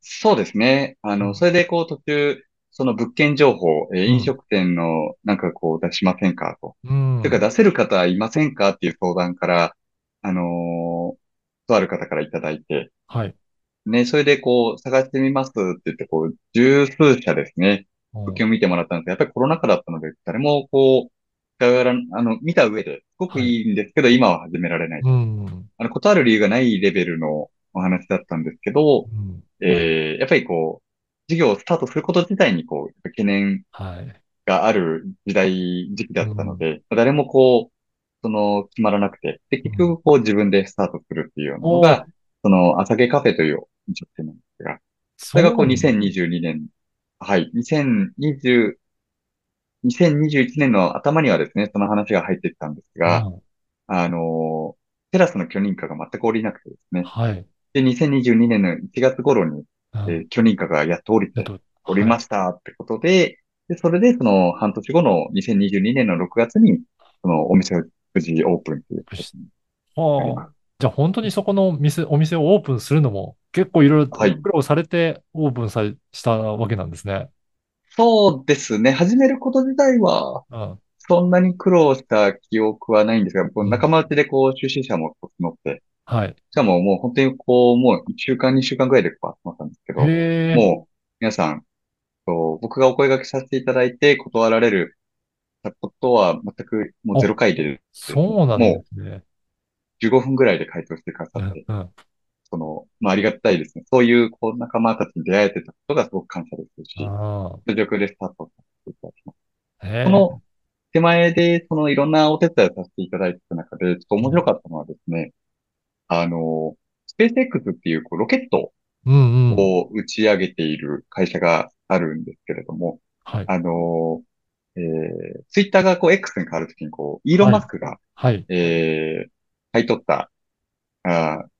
そうですね。あの、うん。それでこう途中、その物件情報、えーうん。飲食店のなんかこう出しませんかと。うん。うか出せる方いませんかっていう相談から、あのーとある方からいただいて、はい。ね、それでこう探してみますって言って、こう、十数社ですね、物件をうん。見てもらったんですけど、やっぱりコロナ禍だったので、誰もこう、使うらあの、見た上で、すごくはい。いいんですけど、今は始められない。うん。あの、断る理由がないレベルのお話だったんですけど、うん。えー、やっぱりこう、事業をスタートすること自体にこう、懸念はい。がある時代、時期だったのうん。で、誰もこう、その、決まらなくて、で、うん。結局こう自分でスタートするっていうのが、その、朝毛カフェという飲食店なんですが、それがこうそうなんですね。2022年、はい、2020、2021年の頭にはですね、その話が入ってきたんですが、うん。あの、テラスの許認可が全く下りなくてですね、はい。で、2022年の1月頃に、うん。えー許認可がやっと降りて、えっと、降りはい。ましたってことで、で、それでその半年後の2022年の6月に、そのお店を無事オープンというあ。じゃあ本当にそこの店、お店をオープンするのも結構いろいろはい。苦労されてオープンされしたわけなんですね。そうですね。始めること自体は、うん。そんなに苦労した記憶はないんですが、こううん。仲間内でこう出資者も募って、はい。しかももう本当にこう、もう1週間、2週間ぐらいでこう集まったんですけへど、え。もう皆さん、そう僕がお声掛けさせていただいて断られることは全くもうゼあ、ロ回でそうなんでもすね。う15分ぐらいで回答してくださうん、って、うん。その、まあありがたいですね。そういうこう仲間たちに出会えてたことがすごく感謝ですし、あ全力でスタートさせていただきます。あ。へえ。その手前でそのいろんなお手伝いをさせていただいてた中で、ちょっと面白かったのはですね、あの、スペース X っていうこうロケットうんうん。を打ち上げている会社があるんですけれども、はい。あの、えー、ツイッターがこう X に変わるときにこう、イーロン・はい。マスクが、はい。えー、買い取った、あー、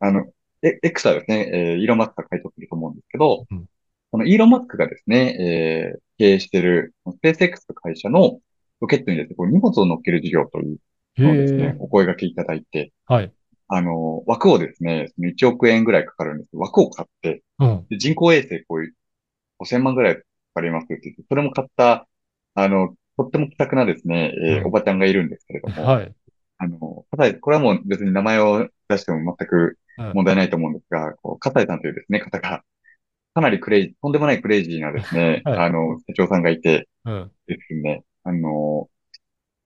あの、え X はですね、えー、イーロン・マスクが買いてると思うんですけど、うん。このイーロン・マスクがですね、えー、経営しているスペース X 会社のロケットにですね、こう荷物を乗っける事業というへのをですね、え。お声掛けいただいて、はい。あの、枠をですね、その1億円ぐらいかかるんですけど、枠を買って、うん。で人工衛星こういう5000万ぐらいかかりますって言って、それも買った、あの、とっても気さくなですね、えーおうん。ばちゃんがいるんですけれども、はい。あの、葛西、これはもう別に名前を出しても全くうん。問題ないと思うんですが、こう、葛西さんというですね、方が、かなりクレイジー、とんでもないクレイジーなですね、はい。あの、社長さんがいてうん。ですね、あの、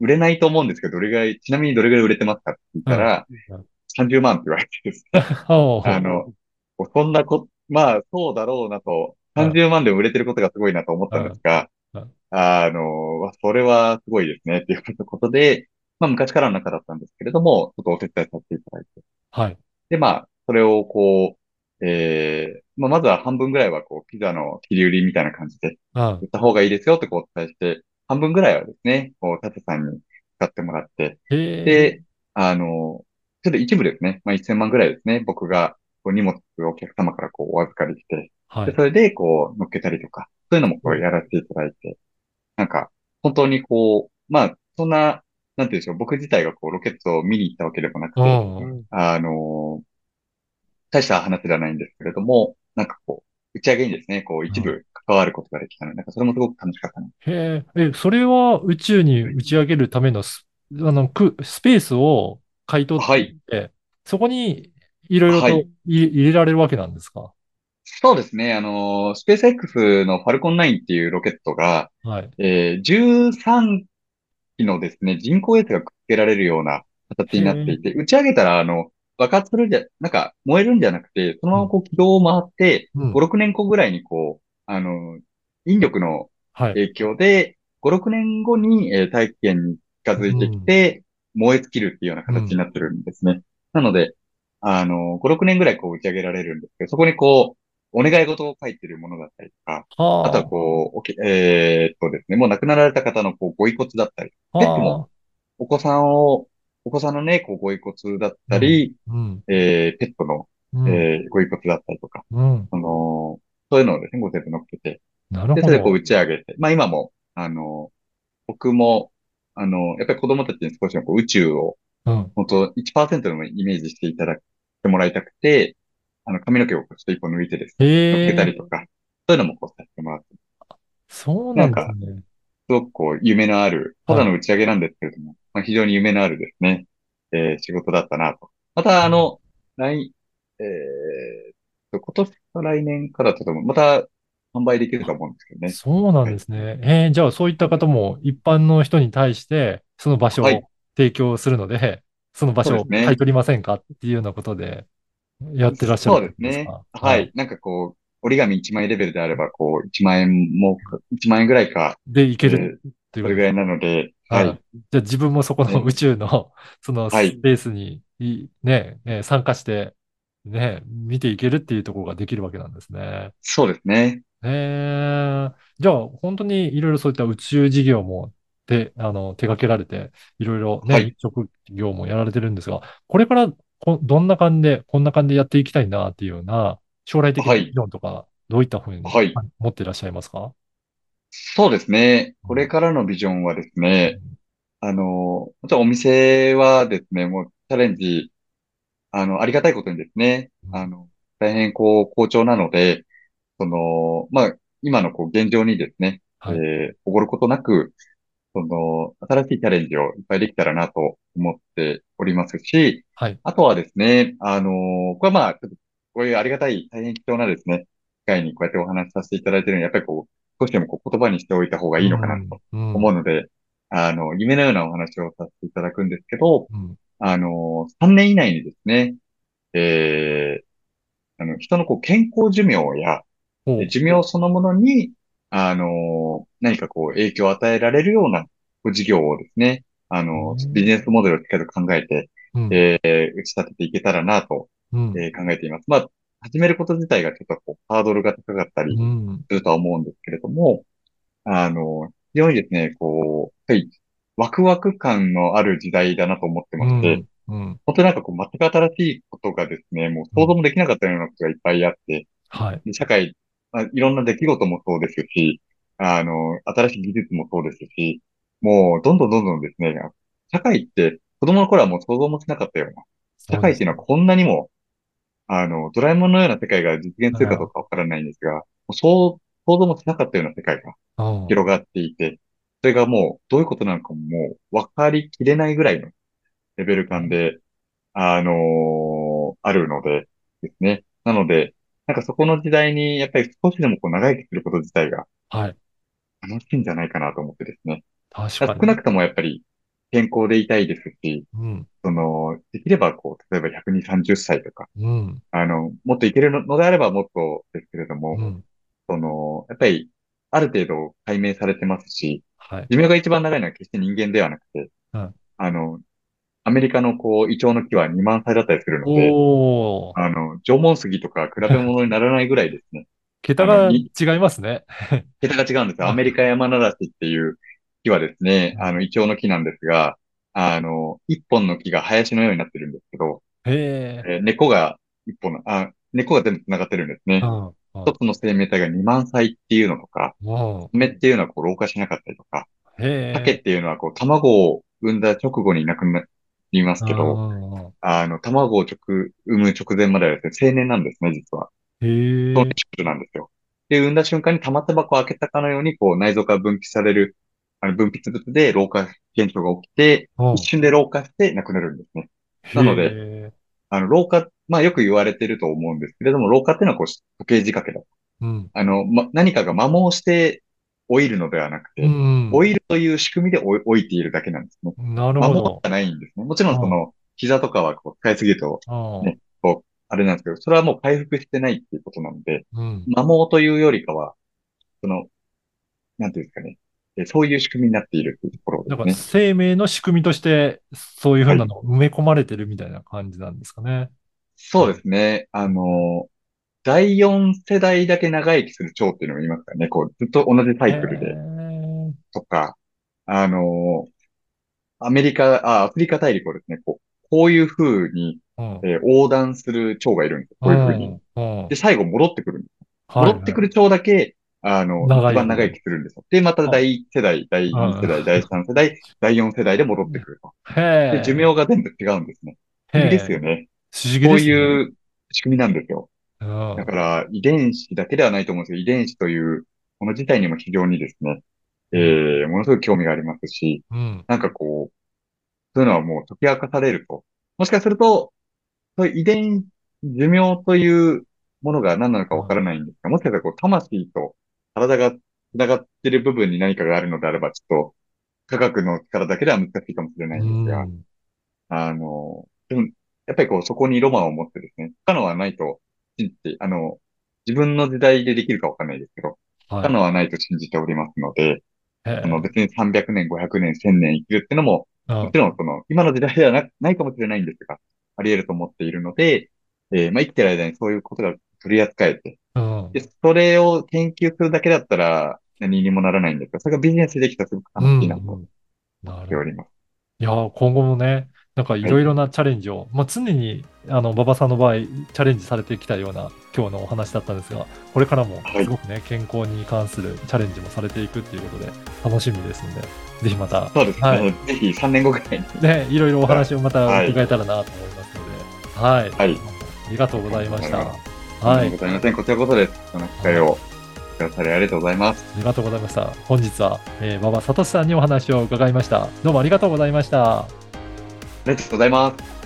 売れないと思うんですけど、どれぐらい、ちなみにどれぐらい売れてますかって聞いうん。たら、うん。30万って言われてですね。あの、そんなこ、まあ、そうだろうなと、うん。30万でも売れてることがすごいなと思ったんですうん。が、うん。あの、それはすごいですね、っていうことで、まあ、昔からの中だったんですけれども、ちょっとお手伝いさせていただいて。はい。で、まあ、それをこう、えー、まあ、まずは半分ぐらいはこう、ピザの切り売りみたいな感じで、うん。売った方がいいですよってこうお伝えして、半分ぐらいはですね、こう、タテさんに使ってもらって、へえ。で、あの、ちょっと一部ですね、まあ、1000万ぐらいですね、僕がこう荷物をお客様からこう、お預かりして、で、はい。それでこう、乗っけたりとか、そういうのもこう、うん。やらせていただいて、なんか、本当にこう、まあ、そんな、なんていうんでしょう、僕自体がこう、ロケットを見に行ったわけでもなくうて、ん。あの、大した話ではないんですけれども、なんかこう、打ち上げにですね、こう、一うん部関わることができたので、なんかそれもすごく楽しかったな。へえ。え、それは宇宙にはい。打ち上げるためのス、あの、く、スペースを買い取ってはい。そこにいろいろとはい。い入れられるわけなんですか？そうですね。あの、スペース X のファルコン9っていうロケットが、はい。えー、13機のですね、人工衛星がくっつけられるような形になって。いて、打ち上げたら、あの、爆発するんじゃ、なんか燃えるんじゃなくて、そのうん。ままこう軌道を回って、5、うん。6年後ぐらいにこう、あの、引力のはい。影響で、5、6年後に、えー大気圏に近づいてきうん。て、燃え尽きるっていうようなうん。形になってるんですね。なので、あの、5、6年ぐらいこう打ち上げられるんですけど、そこにこう、お願い事を書いてるものだったりとか、あとははこう、おけ、えーっとですね、もう亡くなられた方のこうご遺骨だったり、あ、ペットもはあ、お子さんを、お子さんのね、こうご遺骨だっうん、たり、うん、えー、ペットの、うん、えー、ご遺骨だったりとか、うん。あのーそういうのをですね、ご全部乗っけて、なるで、それでこうほど。打ち上げて、まあ今も、あのー僕も、あのーやっぱり子供たちに少しのこう宇宙を、うん。本当1%でもイメージしていただてもらいたくて、あの、髪の毛をちょっと一本抜いてですね、乗っけたええ、りとか、そういうのもこうさせてもらって、そうなんですなんか、ね。すごくこう、夢のある、ただはい。の打ち上げなんですけれども、まあ、非常に夢のあるですね、えー仕事だったなと。また、あうんの、来、えーと、今年か来年からだと思う、また販売できると思うんですけどね。そうなんはい。ですね。えー、じゃあそういった方も一般の人に対してその場所はい。を提供するので、その場所を買い。取りませんかっていうようなことでやってらっしゃるそうですね。はい。はい。なんかこう、折り紙1枚レベルであれば、こう、1万円も、1万円ぐらいか、で、いけるえーというれぐらいなので、はい。はい。じゃあ自分もそこの宇ね。宙の そのはい。スペースにいね、ね、参加してね、見ていけるっていうところができるわけなんですね。そうですね。ええ、じゃあ、本当にいろいろそういった宇宙事業も手、あの、手掛けられて、いろいろね、はい。職業もやられてるんですが、これからこ、どんな感じで、こんな感じでやっていきたいなっていうような、将来的なビジはい。ョンとか、どういったふうにはい。あ持っていらっしゃいますか？そうですね。うん、これからのビジョンはですね、あの、もちろんお店はですね、もうチャレンジ、あの、ありがたいことにですね、うん、あの、大変こう、好調なので、その、まあ、今のこう、現状にですね、えはい、ー、おごることなく、その、新しいチャレンジをいっぱいできたらなと思っておりますし、はい、あとはですね、あのこれはまあ、ちょっとこういうありがたい、大変貴重なですね、機会にこうやってお話しさせていただいているのに、やっぱりこう、少しでもこう言葉にしておいた方がいいのかなうん、とうん、思うので、あの、夢のようなお話をさせていただくんですけど、うん、あの、3年以内にですね、えー、あの、人のこう健康寿命や、寿命そのものに、あの、何かこう影響を与えられるような事業をですね、あうの、ビジネん、スモデルをしっかりと考えて、うん、えー打ち立てていけたらなと、うん、えー考えています。まあ、始めること自体がちょっとこうハードルが高かったりうん、するとは思うんですけれども、あの、非常にですね、こう、はい、ワクワク感のある時代だなと思ってまして、うん、うん、本当になんかこう、全く新しいことがですね、もううん、想像もできなかったようなことがいっぱいあって、はい、で社会、まあ、いろんな出来事もそうですし、あの、新しい技術もそうですし、もう、どんどんどんどんですね、社会って子供の頃はもう想像もしなかったような、社。会っていうのはこんなにも、あの、ドラえもんのような世界が実現するかどううん、かわからないんですが、もうそう、想像もしなかったような世界がうん、広がっていて、それがもう、どういうことなのかももう、わかりきれないぐらいのレベル感で、あのーあるのでですね。なので、なんかそこの時代に、やっぱり少しでもこう長生きすること自体がはい、楽しいんじゃないかなと思ってですね。確かに。少なくともやっぱり健康でいたいですし、うん、その、できればこう、例えば120、30歳とか、うん、あの、もっといけるのであればもっとですけれども、うん、その、やっぱり、ある程度解明されてますし、はい。寿命が一番長いのは決して人間ではなくて、うん、あの、アメリカのこう、イチョウの木は2万歳だったりするので。あの、縄文杉とか比べ物にならないぐらいですね。桁がに、違いますね。桁が違うんですよ。アメリあカ山梨っていう木はですね、あの、うんイチョウの木なんですが、あの、一本の木が林のようになってるんですけど、へえ、えー根っこが一本の、あ、根っこが全部繋がってるんですね。うん、うん、一つの生命体が2万歳っていうのとか、うん爪っていうのはこう老化しなかったりとか、へえ、鮭っていうのはこう卵を産んだ直後に亡くなりますうけど、あの、卵を直、産む直前まではですね、青年なんですね、実は。へそういうえ、種なんですよ。で、産んだ瞬間に玉手箱を開けたかのように、こう、内臓から分泌される、あの、分泌物で老化現象が起きて、うん、一瞬で老化して亡くなるんですね。へなので、え、あの、老化、まあよく言われてると思うんですけれども、老化っていうのはこう、時計仕掛けだ。うん、あの、ま、何かが摩耗して老いるのではなくうて、老ん、いるという仕組みで老い老いているだけなんですね。なるほど。摩耗じゃないんですね。もちろんうん、その、膝とかはこう使いすぎると、うん、ね、こう、あれなんですけど、それはもう回復してないっていうことなので、うん、摩耗というよりかは、その、なんていうんですかね。えそういう仕組みになっているというところだからですね。生命の仕組みとして、そういうふうなのを埋め込まれてるみたいな感じなんですかね。そうですね。あの、第4世代だけ長生きする蝶っていうのがいますからね。こう、ずっと同じサイクルへでーとか、あの、アメリカ、あ、アフリカ大陸をですね、こう、こういう風に、うん。えー横断する蝶がいるんですよ。こういう風に。うん。うんで、最後戻ってくるんです。はい戻ってくる蝶だけ、あの、一番長生きするんですよ。で、また第1世代、第2世うん代、第3世代、第4世代で戻ってくると。で、寿命が全部違うんですね。不思議ですよね。こう不思議ですね。いう仕組みなんですよ。うん。だから、遺伝子だけではないと思うんですけど、遺伝子というもの自体にも非常にですね、えー、ものすごく興味がありますし、うん。なんかこう、そういうのはもう解き明かされると。もしかすると、そういう遺伝、寿命というものが何なのかわからないんですが、もしかしたらこう、魂と体が繋がっている部分に何かがあるのであれば、ちょっと、科学の力だけでは難しいかもしれないんですが、うん。あの、でも、やっぱりこう、そこにロマンを持ってですね、不可能はないと信じて、あの、自分の時代でできるかわかんないですけど、不はい。可能はないと信じておりますので、へえ。あの、別に300年、500年、1000年生きるっていうのも、うん。もちろん、その、今の時代ではなないかもしれないんですが、あり得ると思っているので、えーまあ、生きてる間にそういうことが取り扱えて、うんで、それを研究するだけだったら何にもならないんですが、それがビジネスでできたらすごく楽しいなと思っ。ております。いやー、今後もね、なんかいろいろなチャレンジを、まあ、常に、あの、馬場さんの場合、チャレンジされてきたような今日のお話だったんですが、これからもはいすごくね、健康に関するチャレンジもされていくっていうことで、楽しみですので、ぜひまた、そうですね。はいぜひ3年後ぐらいに。ね、いろいろお話をまたはい伺えたらなと思いますので、はい。はい。ありがとうございました。はい。ざいません。こちらこそです。この機会をありがとうございます。ありがとうございました。本日は、えー、馬場聡さんにお話を伺いました。どうもありがとうございました。ありがとうございます。